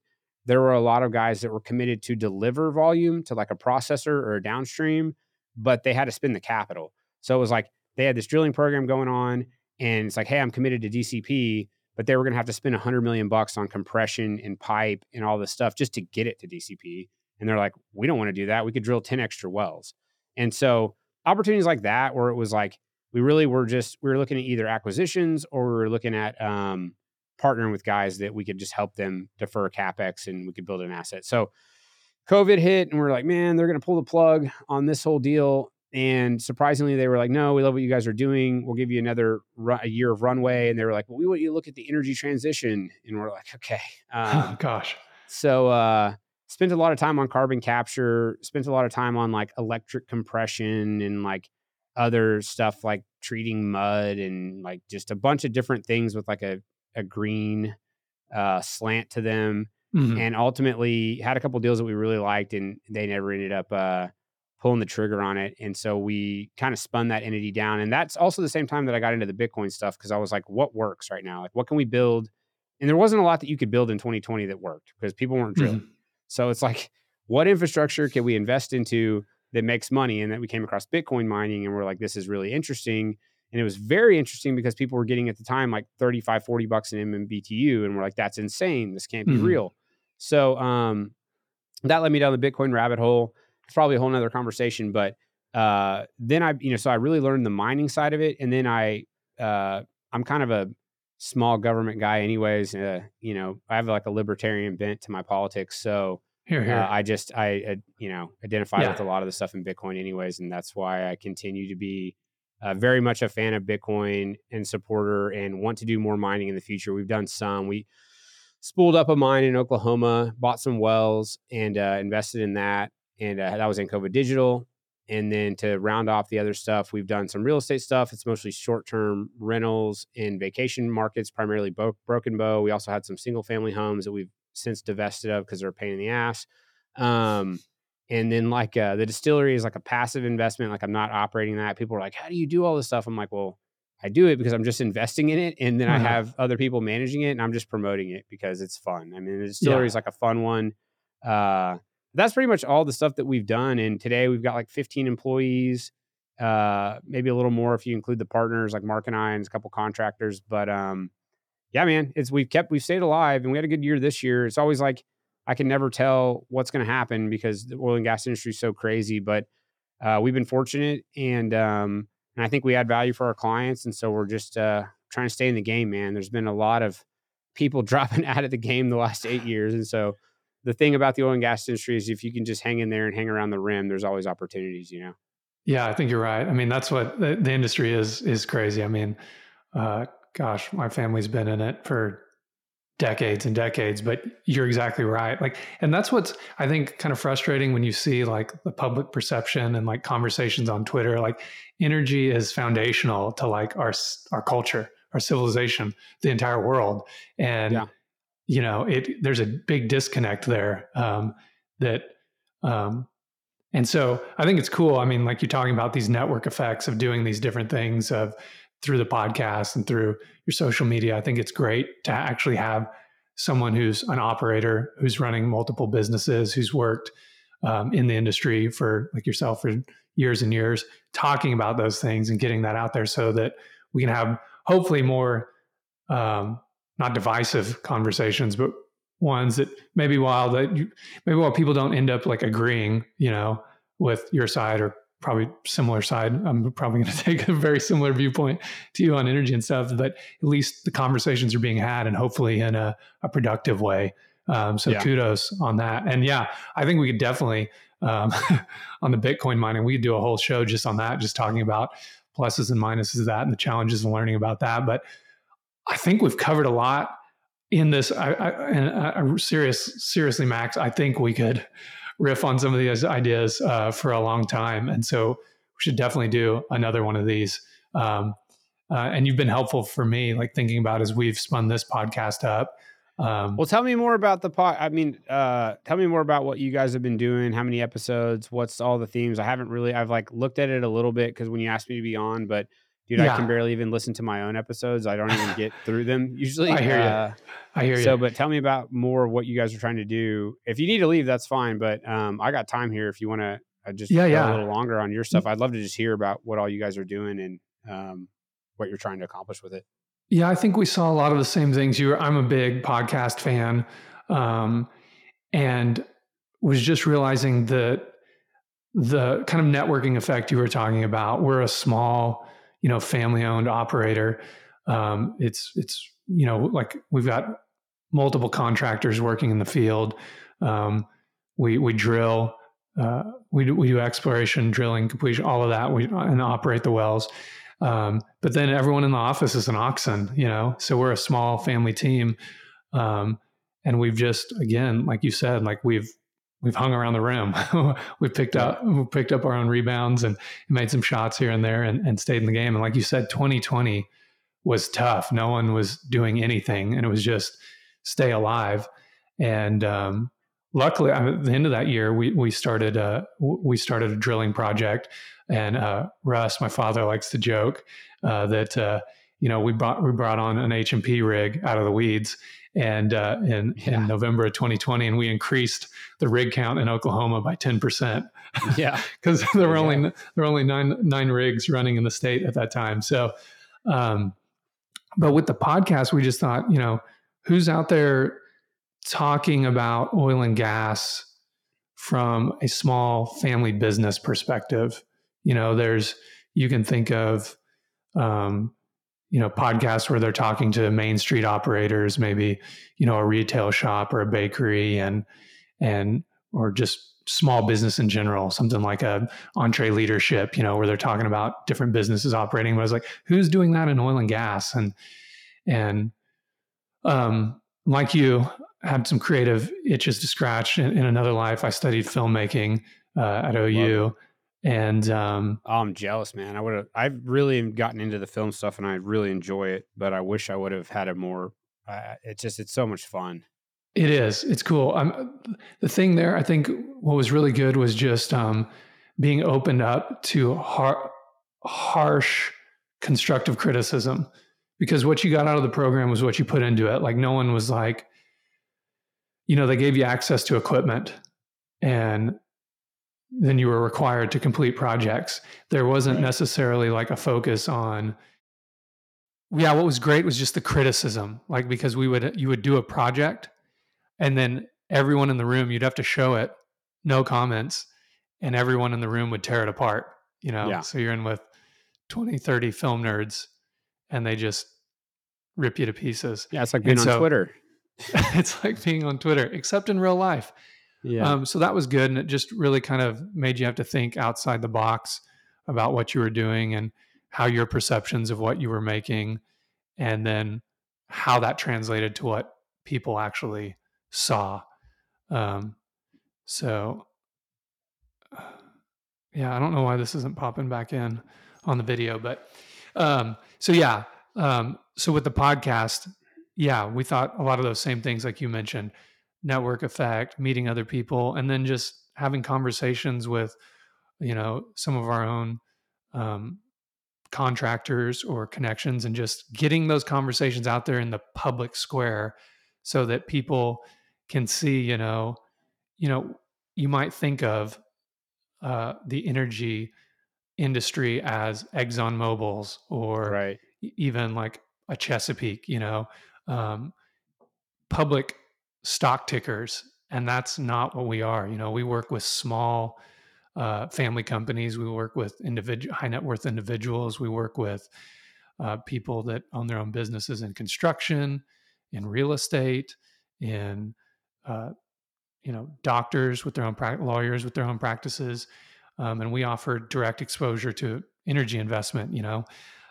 there were a lot of guys that were committed to deliver volume to like a processor or a downstream but they had to spend the capital so it was like they had this drilling program going on and it's like hey i'm committed to dcp but they were going to have to spend 100 million bucks on compression and pipe and all this stuff just to get it to DCP. And they're like, we don't want to do that. We could drill 10 extra wells. And so opportunities like that, where it was like, we really were just, we were looking at either acquisitions or we were looking at um, partnering with guys that we could just help them defer CapEx and we could build an asset. So COVID hit and we we're like, man, they're going to pull the plug on this whole deal. And surprisingly, they were like, "No, we love what you guys are doing. We'll give you another a year of runway." And they were like, "Well, we want you to look at the energy transition." And we're like, "Okay." Um, Gosh. So, uh, spent a lot of time on carbon capture. Spent a lot of time on like electric compression and like other stuff like treating mud and like just a bunch of different things with like a a green uh, slant to them. Mm-hmm. And ultimately, had a couple deals that we really liked, and they never ended up uh, pulling the trigger on it. And so we kind of spun that entity down. And that's also the same time that I got into the Bitcoin stuff because I was like, what works right now? Like, what can we build? And there wasn't a lot that you could build in 2020 that worked because people weren't drilling. Mm-hmm. So it's like, what infrastructure can we invest into that makes money? And that we came across Bitcoin mining and we're like, this is really interesting. And it was very interesting because people were getting at the time like 35, 40 bucks an MMBTU. And we're like, that's insane. This can't be mm-hmm. real. So um, that led me down the Bitcoin rabbit hole it's probably a whole nother conversation. But uh, then I, you know, so I really learned the mining side of it, and then I, uh, I'm kind of a small government guy, anyways. Uh, you know, I have like a libertarian bent to my politics, so here, here. Uh, I just I, uh, you know identify yeah. with a lot of the stuff in Bitcoin, anyways, and that's why I continue to be. Uh, very much a fan of Bitcoin and supporter, and want to do more mining in the future. We've done some. We spooled up a mine in Oklahoma, bought some wells, and uh, invested in that and uh, that was Ancova Digital. and then to round off the other stuff, we've done some real estate stuff. It's mostly short term rentals in vacation markets, primarily Bo- Broken Bow. We also had some single family homes that we've since divested of because they're a pain in the ass. Um, and then like uh, the distillery is like a passive investment. Like I'm not operating that. People are like, how do you do all this stuff? I'm like, well, I do it because I'm just investing in it, and then I Mhm. have other people managing it, and I'm just promoting it because it's fun. I mean, the distillery Yeah. is like a fun one. Uh, that's pretty much all the stuff that we've done. And today we've got like 15 employees, uh, maybe a little more if you include the partners like Mark and I and a couple contractors. But um, yeah, man, it's we've kept we've stayed alive, and we had a good year this year. It's always like I can never tell what's going to happen because the oil and gas industry is so crazy, but uh, we've been fortunate, and um, and I think we add value for our clients, and so we're just uh, trying to stay in the game, man. There's been a lot of people dropping out of the game the last eight years, and so the thing about the oil and gas industry is if you can just hang in there and hang around the rim, there's always opportunities, you know. Yeah, I think you're right. I mean, that's what the, the industry is is crazy. I mean, uh, gosh, my family's been in it for decades and decades, but you're exactly right. Like, and that's what's I think kind of frustrating when you see like the public perception and like conversations on Twitter. Like, energy is foundational to like our our culture, our civilization, the entire world, and Yeah. you know, it there's a big disconnect there um, that. Um, and so I think it's cool. I mean, like you're talking about these network effects of doing these different things of through the podcast and through your social media. I think it's great to actually have someone who's an operator who's running multiple businesses, who's worked um, in the industry for like yourself for years and years, talking about those things and getting that out there so that we can have hopefully more um, not divisive conversations, but ones that maybe while that you, maybe while people don't end up like agreeing, you know, with your side or probably similar side, I'm probably going to take a very similar viewpoint to you on energy and stuff. But at least the conversations are being had, and hopefully in a, a productive way. Um, so Yeah. kudos on that. And yeah, I think we could definitely um, on the Bitcoin mining, we could do a whole show just on that, just talking about pluses and minuses of that and the challenges and learning about that. But I think we've covered a lot in this. I, I and I, serious, seriously, Max, I think we could riff on some of these ideas uh, for a long time, and so we should definitely do another one of these. Um, uh, and you've been helpful for me, like thinking about as we've spun this podcast up. Um, Well, tell me more about the pod. I mean, uh, tell me more about what you guys have been doing. How many episodes? What's all the themes? I haven't really. I've like looked at it a little bit because when you asked me to be on, but dude, I can barely even listen to my own episodes. I don't even get through them usually. I hear. Uh, I hear you. so, but tell me about more of what you guys are trying to do. If you need to leave, that's fine. But um, I got time here. If you want to uh, just Yeah, go yeah. a little longer on your stuff, I'd love to just hear about what all you guys are doing and um, what you're trying to accomplish with it. Yeah, I think we saw a lot of the same things. You, were, I'm a big podcast fan, um, and was just realizing that the kind of networking effect you were talking about. We're a small, you know, family-owned operator. Um, it's it's you know like we've got multiple contractors working in the field. Um, we we drill. Uh, we do, we do exploration, drilling, completion, all of that. We and operate the wells. Um, but then everyone in the office is an oxen, you know. So we're a small family team, um, and we've just again, like you said, like we've we've hung around the rim. we picked up we picked up our own rebounds and made some shots here and there, and, and stayed in the game. And like you said, 2020 was tough. No one was doing anything, and it was just stay alive. And um, luckily, at the end of that year, we we started a we started a drilling project. And uh, Russ, my father, likes to joke uh, that uh, you know we brought we brought on an H and P rig out of the weeds, and uh, in Yeah. in November of 2020, and we increased the rig count in Oklahoma by 10 percent Yeah. because there were Yeah. only there were only nine nine rigs running in the state at that time. So, um, but with the podcast, we just thought, you know, who's out there talking about oil and gas from a small family business perspective? You know, there's you can think of, um, you know, podcasts where they're talking to main street operators, maybe you know a retail shop or a bakery, and and or just small business in general, something like a EntreLeadership, you know, where they're talking about different businesses operating. But I was like, who's doing that in oil and gas? And and um, like you, had some creative itches to scratch in, in another life. I studied filmmaking uh, at OU, And um, oh, I'm jealous, man. I would have. I've really gotten into the film stuff, and I really enjoy it. But I wish I would have had a more. Uh, it's just it's so much fun. It is. It's cool. Um, the thing there, I think, what was really good was just um, being opened up to har- harsh constructive criticism, because what you got out of the program was what you put into it. Like no one was like, you know, they gave you access to equipment, and then you were required to complete projects. There wasn't necessarily like a focus on yeah, what was great was just the criticism. Like because we would you would do a project and then everyone in the room you'd have to show it, no comments, and everyone in the room would tear it apart, you know. Yeah. So you're in with 20, 30 film nerds and they just rip you to pieces. Yeah, it's like being And on so- Twitter. it's like being on Twitter, except in real life. Yeah, Um, so that was good, and it just really kind of made you have to think outside the box about what you were doing and how your perceptions of what you were making, and then how that translated to what people actually saw. Um, so, yeah, I don't know why this isn't popping back in on the video, but um, so yeah, um, so with the podcast, yeah, we thought a lot of those same things, like you mentioned network effect, meeting other people, and then just having conversations with, you know, some of our own um, contractors or connections, and just getting those conversations out there in the public square, so that people can see, you know, you know, you might think of uh, the energy industry as Exxon Mobil's or right. even like a Chesapeake, you know, um, public stock tickers. And that's not what we are. You know, we work with small uh, family companies. We work with individual high net worth individuals. We work with uh, people that own their own businesses in construction, in real estate, in uh, you know doctors with their own pra- lawyers with their own practices, um, and we offer direct exposure to energy investment. You know,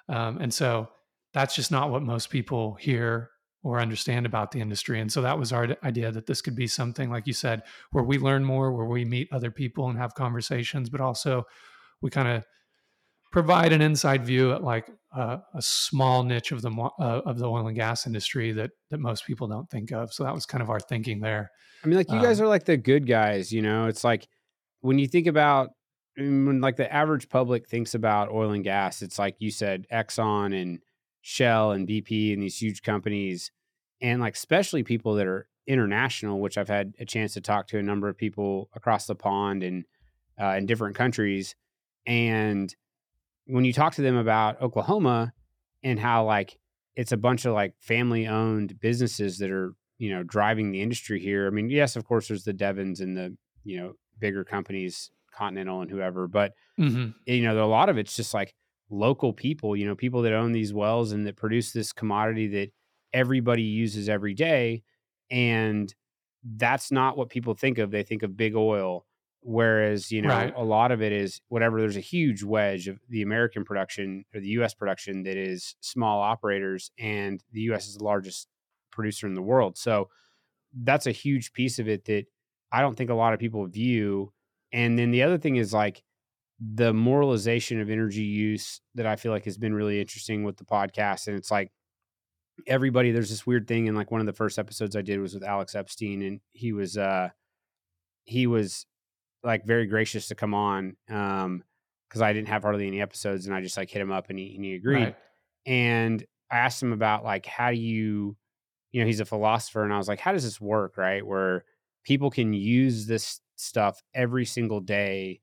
um, and so that's just not what most people hear or understand about the industry. And so that was our idea that this could be something, like you said, where we learn more, where we meet other people and have conversations, but also we kind of provide an inside view at like uh, a small niche of the uh, of the oil and gas industry that that most people don't think of. So that was kind of our thinking there. I mean, like you guys Um, are like the good guys, you know. It's like when you think about when like the average public thinks about oil and gas, it's like you said, Exxon and Shell and BP and these huge companies, and like especially people that are international, which I've had a chance to talk to a number of people across the pond and uh, in different countries, and when you talk to them about Oklahoma and how like it's a bunch of like family owned businesses that are you know driving the industry here. I mean, yes, of course, there's the Devons and the you know bigger companies, Continental and whoever, but Mhm. you know, a lot of it's just like local people, you know, people that own these wells and that produce this commodity that everybody uses every day. And that's not what people think of. They think of big oil. Whereas, you know, Right. a lot of it is whatever, there's a huge wedge of the American production or the US production that is small operators, and the US is the largest producer in the world. So that's a huge piece of it that I don't think a lot of people view. And then the other thing is like the moralization of energy use that I feel like has been really interesting with the podcast. And it's like everybody, there's this weird thing. And like one of the first episodes I did was with Alex Epstein, and he was, uh, he was like very gracious to come on. Um, cause I didn't have hardly any episodes and I just like hit him up and he, and he agreed. Right. And I asked him about like, how do you, you know, he's a philosopher. And I was like, how does this work? Right. Where people can use this stuff every single day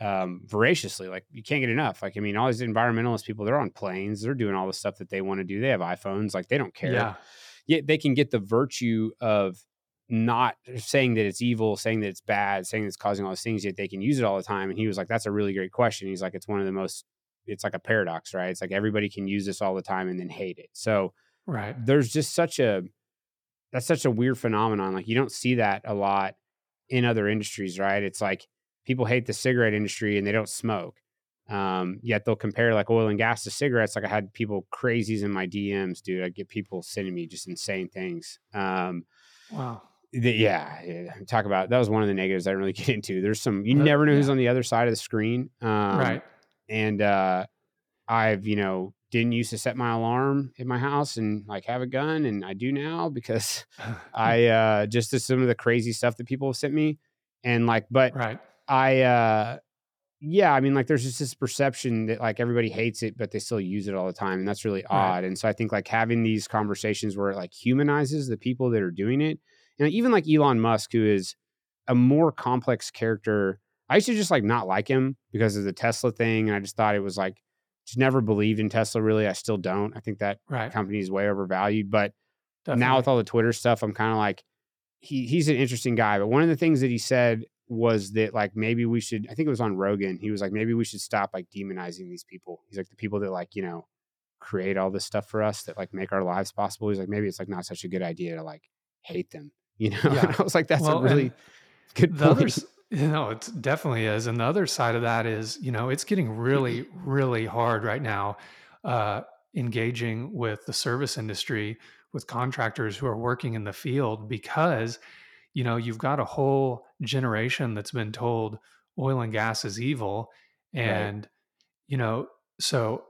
um, voraciously. Like you can't get enough. Like, I mean, all these environmentalist people, they're on planes, they're doing all the stuff that they want to do. They have iPhones, like they don't care. Yeah. Yet they can get the virtue of not saying that it's evil, saying that it's bad, saying it's causing all these things, yet they can use it all the time. And he was like, that's a really great question. He's like, it's one of the most, it's like a paradox, right? It's like everybody can use this all the time and then hate it. So Right. there's just such a, that's such a weird phenomenon. Like you don't see that a lot in other industries, right? It's like people hate the cigarette industry and they don't smoke. Um, yet they'll compare like oil and gas to cigarettes. Like I had people crazies in my DMs, dude. I get people sending me just insane things. Um, Wow. the, yeah, yeah, talk about that was one of the negatives I didn't really get into. There's some you never know who's on the other side of the screen. Um, right. and uh I've, you know, didn't used to set my alarm in my house and like have a gun and I do now because I uh just to some of the crazy stuff that people have sent me and like but right. I uh yeah, I mean like there's just this perception that like everybody hates it but they still use it all the time and that's really Right. odd. And so I think like having these conversations where it like humanizes the people that are doing it and even like Elon Musk who is a more complex character. I used to just like not like him because of the Tesla thing and I just thought it was like just never believed in Tesla really. I still don't. I think that Right. company is way overvalued, but now with all the Twitter stuff, I'm kind of like, he he's an interesting guy. But one of the things that he said was that like maybe we should. I think it was on Rogan. He was like, maybe we should stop like demonizing these people. He's like the people that like you know create all this stuff for us that like make our lives possible. He's like maybe it's like not such a good idea to like hate them. You know, Yeah. and I was like, that's Well, a really good the point. other you know it definitely is and the other side of that is you know it's getting really really hard right now uh engaging with the service industry with contractors who are working in the field because you know you've got a whole generation that's been told oil and gas is evil Right. and you know so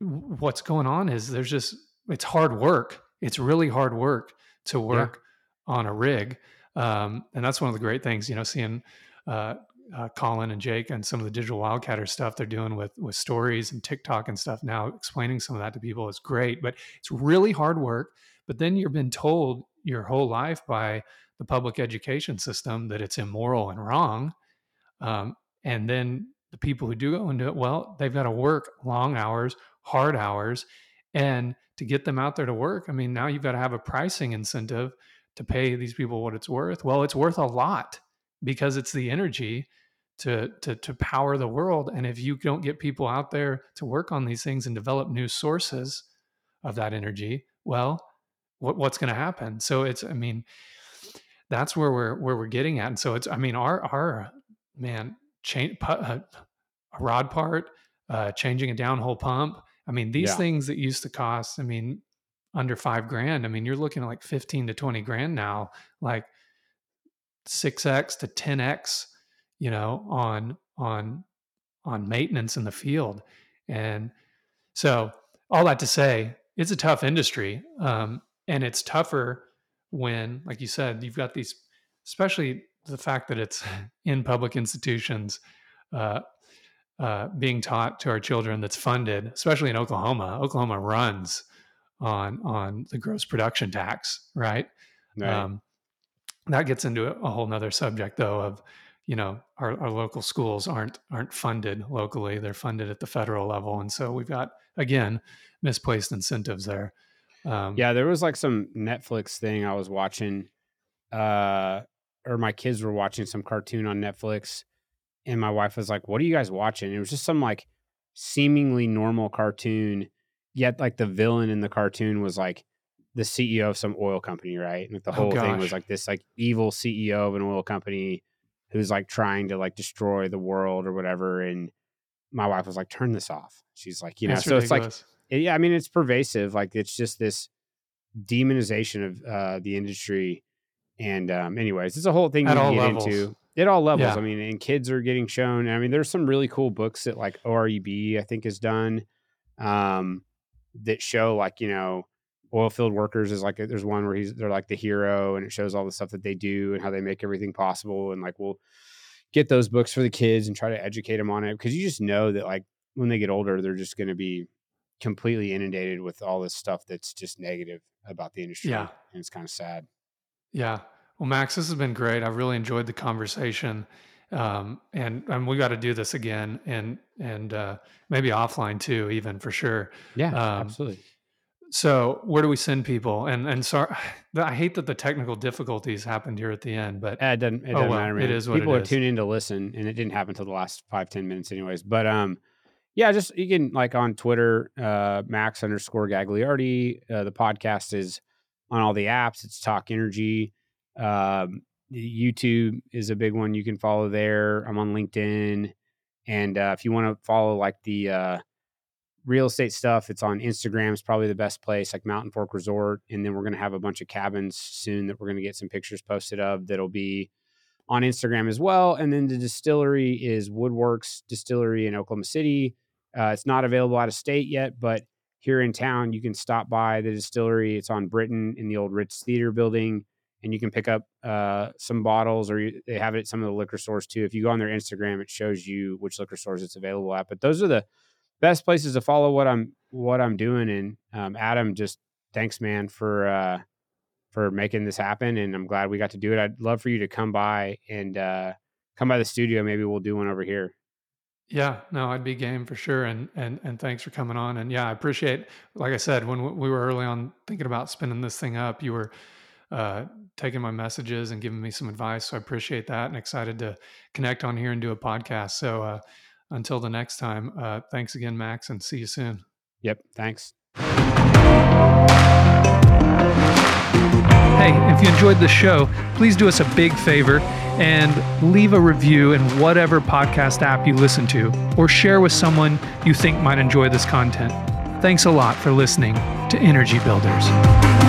what's going on is there's just it's hard work it's really hard work to work on a rig um, and that's one of the great things you know seeing uh, uh, colin and jake and some of the digital wildcatter stuff they're doing with with stories and tiktok and stuff now explaining some of that to people is great but it's really hard work but then you've been told your whole life by the public education system that it's immoral and wrong um, and then the people who do go into it, well, they've got to work long hours, hard hours. And to get them out there to work, I mean, now you've got to have a pricing incentive to pay these people what it's worth. Well, it's worth a lot because it's the energy to, to, to power the world. And if you don't get people out there to work on these things and develop new sources of that energy, well, what, what's going to happen? So it's, I mean, that's where we're where we're getting at. And so it's, I mean, our our man, change uh, a rod part, uh, changing a downhole pump. I mean, these Yeah. things that used to cost, I mean, under five grand. I mean, you're looking at like fifteen to twenty grand now, like six x to ten x, you know, on on on maintenance in the field. And so, all that to say, it's a tough industry, um, and it's tougher when, like you said, you've got these, especially the fact that it's in public institutions uh, uh, being taught to our children that's funded, especially in Oklahoma. Oklahoma runs on on the gross production tax, right? Right. Um, that gets into a, whole nother subject, though, of you know our, our local schools aren't aren't funded locally; they're funded at the federal level, and so we've got again misplaced incentives there. Um, Yeah, there was like some Netflix thing I was watching, uh, or my kids were watching some cartoon on Netflix, and my wife was like, "What are you guys watching?" It was just some like seemingly normal cartoon, yet like the villain in the cartoon was like the CEO of some oil company, right? And like the Oh, whole thing was like this like evil CEO of an oil company who's like trying to like destroy the world or whatever. And my wife was like, "Turn this off." She's like, you know, it's so it's like ridiculous. Yeah, I mean, it's pervasive. Like it's just this demonization of uh, the industry. And um, anyways, it's a whole thing At we all get levels. into. At all levels. Yeah. I mean, and kids are getting shown. I mean, there's some really cool books that like OERB, I think, has done um, that show like, you know, oil field workers is like, there's one where he's, they're like the hero and it shows all the stuff that they do and how they make everything possible. And like, we'll get those books for the kids and try to educate them on it because you just know that like when they get older, they're just going to be completely inundated with all this stuff that's just negative about the industry. Yeah. And it's kind of sad. Yeah. Well, Max, this has been great. I've really enjoyed the conversation. Um, and, and we got to do this again and, and, uh, maybe offline too, even for sure. Yeah, Um, absolutely. So where do we send people? And, and sorry, I hate that the technical difficulties happened here at the end, but Eh, It doesn't, it Oh, doesn't well, matter, man. is what it People are is. tuning in to listen, and it didn't happen until the last five, 10 minutes, anyways. But um, yeah, just you can like on Twitter, uh, Max underscore Gagliardi. Uh, the podcast is on all the apps. It's Talk Energy. Um, YouTube is a big one. You can follow there. I'm on LinkedIn, and uh, if you want to follow like the uh, real estate stuff, it's on Instagram. It's probably the best place, like Mountain Fork Resort. And then we're to have a bunch of cabins soon that we're to get some pictures posted of. That'll be on Instagram as well. And then the distillery is Woodworks Distillery in Oklahoma City. Uh, it's not available out of state yet, but here in town, you can stop by the distillery. It's on Britton in the old Ritz Theater building, and you can pick up uh, some bottles, or you, they have it at some of the liquor stores too. If you go on their Instagram, it shows you which liquor stores it's available at. But those are the best places to follow what I'm what I'm doing. And um, Adam, just thanks, man, for uh, for making this happen, and I'm glad we got to do it. I'd love for you to come by and uh, come by the studio. Maybe we'll do one over here. Yeah, no, I'd be game for sure. And and and thanks for coming on. And yeah, I appreciate. Like I said, when we were early on thinking about spinning this thing up, you were uh, taking my messages and giving me some advice. So I appreciate that, and excited to connect on here and do a podcast. So uh, until the next time, uh, thanks again, Max, and see you soon. Yep, thanks. Hey, if you enjoyed the show, please do us a big favor and leave a review in whatever podcast app you listen to, or share with someone you think might enjoy this content. Thanks a lot for listening to Energy Builders.